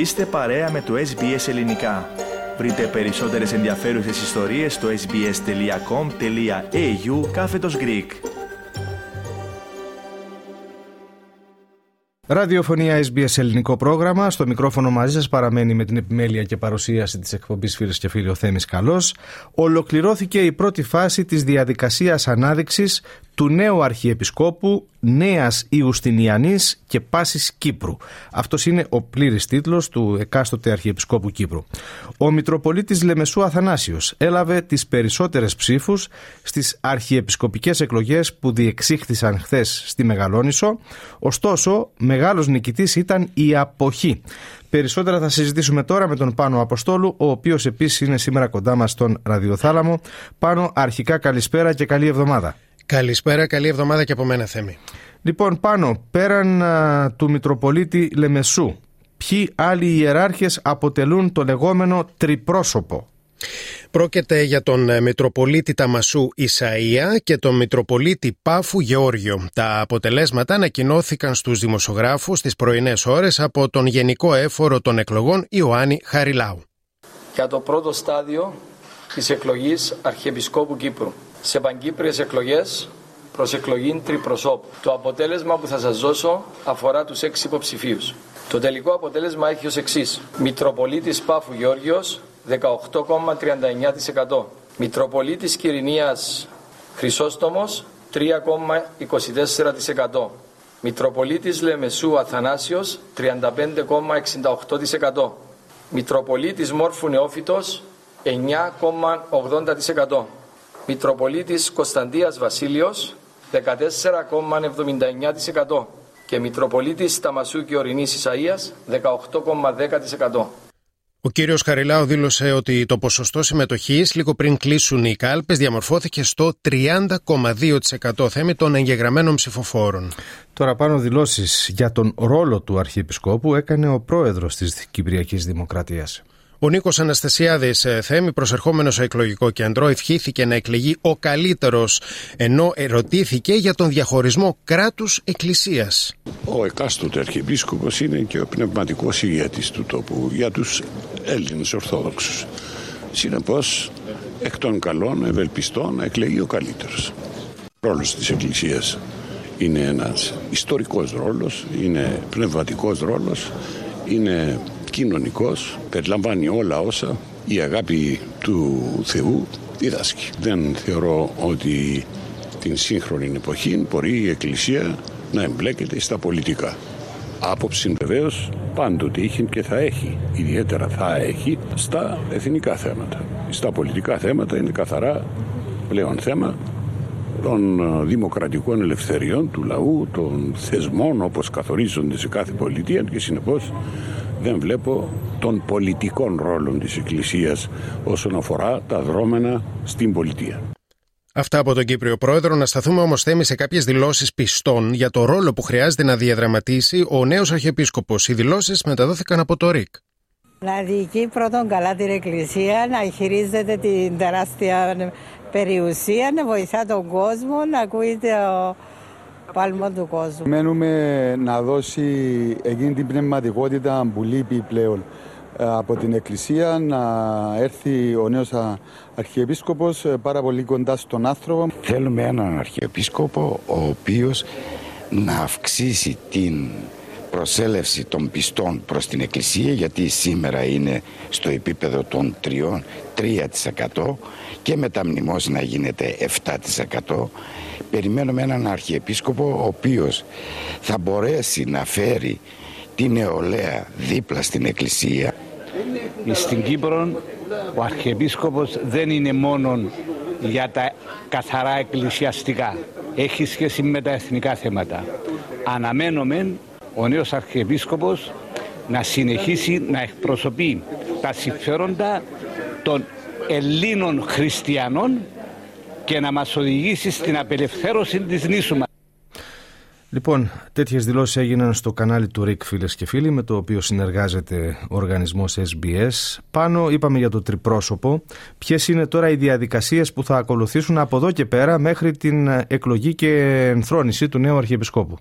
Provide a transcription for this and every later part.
Είστε παρέα με το SBS Ελληνικά. Βρείτε περισσότερες ενδιαφέρουσες ιστορίες στο sbs.com.au κάθετος Greek. Ραδιοφωνία SBS ελληνικό πρόγραμμα. Στο μικρόφωνο μαζί σας παραμένει με την επιμέλεια και παρουσίαση της εκπομπής φίλες και φίλοι ο Θέμης Καλός. Ολοκληρώθηκε η πρώτη φάση της διαδικασίας ανάδειξης του νέου Αρχιεπισκόπου Νέας Ιουστινιανής και Πάσης Κύπρου. Αυτός είναι ο πλήρης τίτλος του εκάστοτε Αρχιεπισκόπου Κύπρου. Ο Μητροπολίτης Λεμεσού Αθανάσιος έλαβε τις περισσότερες ψήφους στις αρχιεπισκοπικές εκλογές που διεξήχθησαν χθες στη Μεγαλόνισο, ωστόσο μεγάλος νικητής ήταν η αποχή. Περισσότερα θα συζητήσουμε τώρα με τον Πάνο Αποστόλου, ο οποίος επίσης είναι σήμερα κοντά μας στον Ραδιοθάλαμο. Πάνο, αρχικά καλησπέρα και καλή εβδομάδα. Καλησπέρα, καλή εβδομάδα και από μένα Θέμη. Λοιπόν, πάνω, πέραν του Μητροπολίτη Λεμεσού, ποιοι άλλοι ιεράρχες αποτελούν το λεγόμενο τριπρόσωπο. Πρόκειται για τον ε, Μητροπολίτη Ταμασού Ισαΐα και τον Μητροπολίτη Πάφου Γεώργιο. Τα αποτελέσματα ανακοινώθηκαν στους δημοσιογράφους τις πρωινές ώρες από τον Γενικό Έφορο των Εκλογών Ιωάννη Χαριλάου. Για το πρώτο στάδιο της εκλογής Αρχιεπισκόπου Κύπρου σε παγκύπριες εκλογές προς εκλογή τριπροσώπου. Το αποτέλεσμα που θα σας δώσω αφορά τους έξι υποψηφίους. Το τελικό αποτέλεσμα έχει ως εξής. Μητροπολίτης Πάφου Γεώργιος 18,39%. Μητροπολίτης Κυρινίας Χρυσόστομος 3,24%. Μητροπολίτης Λεμεσού Αθανάσιος 35,68%. Μητροπολίτης Μόρφου Νεόφυτος 9,80%. Μητροπολίτης Κωνσταντίας Βασίλειος 14,79% και Μητροπολίτης Ταμασού και Ορεινής Ισαΐας 18,10%. Ο κύριος Χαριλάου δήλωσε ότι το ποσοστό συμμετοχής λίγο πριν κλείσουν οι κάλπες διαμορφώθηκε στο 30,2% θέμη των εγγεγραμμένων ψηφοφόρων. Τώρα πάνω δηλώσεις για τον ρόλο του Αρχιεπισκόπου έκανε ο πρόεδρος της Κυπριακής Δημοκρατίας. Ο Νίκος Αναστασιάδης ε, Θέμη, προσερχόμενος στο εκλογικό κέντρο, ευχήθηκε να εκλεγεί ο καλύτερος, ενώ ερωτήθηκε για τον διαχωρισμό κράτου-εκκλησία. Ο εκάστοτε Αρχιεπίσκοπος είναι και ο πνευματικός ηγέτης του τόπου για τους Έλληνες Ορθόδοξους. Συνεπώς, εκ των καλών ευελπιστών να εκλεγεί ο καλύτερος. Ρόλος της Εκκλησίας είναι ένας ιστορικός ρόλος, είναι πνευματικός ρόλος, είναι κοινωνικός, περιλαμβάνει όλα όσα η αγάπη του Θεού διδάσκει. Δεν θεωρώ ότι την σύγχρονη εποχή μπορεί η Εκκλησία να εμπλέκεται στα πολιτικά. Άποψη βεβαίως πάντοτε είχε και θα έχει, ιδιαίτερα θα έχει, στα εθνικά θέματα. Στα πολιτικά θέματα είναι καθαρά πλέον θέμα των δημοκρατικών ελευθεριών του λαού, των θεσμών όπως καθορίζονται σε κάθε πολιτεία και συνεπώς δεν βλέπω των πολιτικών ρόλων της Εκκλησίας όσον αφορά τα δρόμενα στην πολιτεία. Αυτά από τον Κύπριο Πρόεδρο. Να σταθούμε όμως θέμη σε κάποιες δηλώσεις πιστών για το ρόλο που χρειάζεται να διαδραματίσει ο νέος Αρχιεπίσκοπος. Οι δηλώσεις μεταδόθηκαν από το ΡΙΚ. Να διοικεί πρώτον καλά την Εκκλησία, να χειρίζεται την τεράστια περιουσία, να βοηθά τον κόσμο, να ακούεται ο, πάλμα του κόσμου. Μένουμε να δώσει εκείνη την πνευματικότητα που λείπει πλέον ε, από την Εκκλησία να έρθει ο νέος Αρχιεπίσκοπος ε, πάρα πολύ κοντά στον άνθρωπο. Θέλουμε έναν Αρχιεπίσκοπο ο οποίος να αυξήσει την προσέλευση των πιστών προς την Εκκλησία γιατί σήμερα είναι στο επίπεδο των 3, 3% και με τα να γίνεται 7% περιμένουμε έναν αρχιεπίσκοπο ο οποίος θα μπορέσει να φέρει την νεολαία δίπλα στην εκκλησία. Στην Κύπρο ο αρχιεπίσκοπος δεν είναι μόνο για τα καθαρά εκκλησιαστικά. Έχει σχέση με τα εθνικά θέματα. Αναμένουμε ο νέος αρχιεπίσκοπος να συνεχίσει να εκπροσωπεί τα συμφέροντα των Ελλήνων χριστιανών και να μας οδηγήσει στην απελευθέρωση της νήσου μας. Λοιπόν, τέτοιες δηλώσεις έγιναν στο κανάλι του ΡΙΚ φίλες και φίλοι με το οποίο συνεργάζεται ο οργανισμός SBS. Πάνω είπαμε για το τριπρόσωπο. Ποιες είναι τώρα οι διαδικασίες που θα ακολουθήσουν από εδώ και πέρα μέχρι την εκλογή και ενθρόνηση του νέου Αρχιεπισκόπου;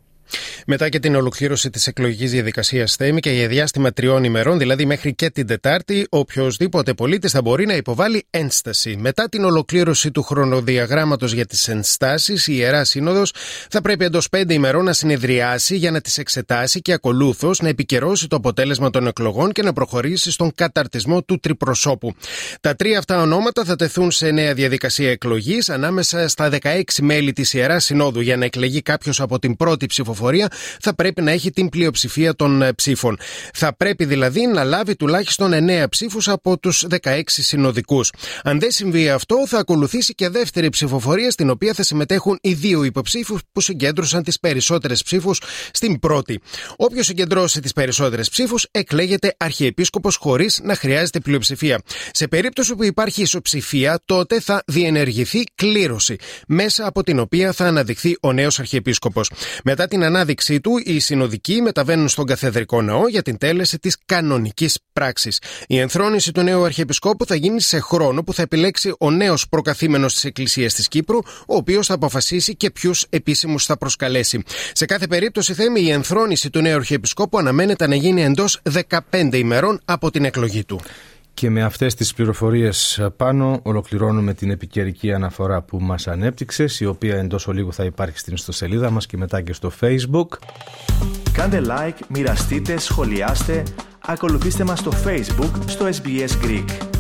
Μετά και την ολοκλήρωση της εκλογικής διαδικασίας Θέμη και για διάστημα τριών ημερών, δηλαδή μέχρι και την Τετάρτη, οποιοδήποτε πολίτης θα μπορεί να υποβάλει ένσταση. Μετά την ολοκλήρωση του χρονοδιαγράμματος για τις ενστάσεις, η Ιερά Σύνοδος θα πρέπει εντός πέντε ημερών να συνεδριάσει για να τις εξετάσει και ακολούθως να επικαιρώσει το αποτέλεσμα των εκλογών και να προχωρήσει στον καταρτισμό του τριπροσώπου. Τα τρία αυτά ονόματα θα τεθούν σε νέα διαδικασία εκλογής ανάμεσα στα 16 μέλη της Ιεράς Συνόδου για να εκλεγεί κάποιος από την πρώτη ψηφοφορία θα πρέπει να έχει την πλειοψηφία των ε, ψήφων. Θα πρέπει δηλαδή να λάβει τουλάχιστον 9 ψήφους από τους 16 συνοδικούς. Αν δεν συμβεί αυτό, θα ακολουθήσει και δεύτερη ψηφοφορία στην οποία θα συμμετέχουν οι δύο υποψήφους που συγκέντρωσαν τις περισσότερες ψήφους στην πρώτη. Όποιος συγκεντρώσει τις περισσότερες ψήφους εκλέγεται αρχιεπίσκοπος χωρίς να χρειάζεται πλειοψηφία. Σε περίπτωση που υπάρχει ισοψηφία, τότε θα διενεργηθεί κλήρωση, μέσα από την οποία θα αναδειχθεί ο νέος αρχιεπίσκοπος. Μετά την ανάδειξή του, οι συνοδικοί μεταβαίνουν στον καθεδρικό ναό για την τέλεση της κανονικής πράξης. Η ενθρόνηση του νέου Αρχιεπισκόπου θα γίνει σε χρόνο που θα επιλέξει ο νέος προκαθήμενος της Εκκλησίας της Κύπρου, ο οποίος θα αποφασίσει και ποιους επίσημους θα προσκαλέσει. Σε κάθε περίπτωση, θέμη, η ενθρόνηση του νέου Αρχιεπισκόπου αναμένεται να γίνει εντός 15 ημερών από την εκλογή του. Και με αυτές τις πληροφορίες πάνω ολοκληρώνουμε την επικαιρική αναφορά που μας ανέπτυξες η οποία εντός ολίγου θα υπάρχει στην ιστοσελίδα μας και μετά και στο facebook. Κάντε like, μοιραστείτε, σχολιάστε, ακολουθήστε μας στο facebook στο SBS Greek.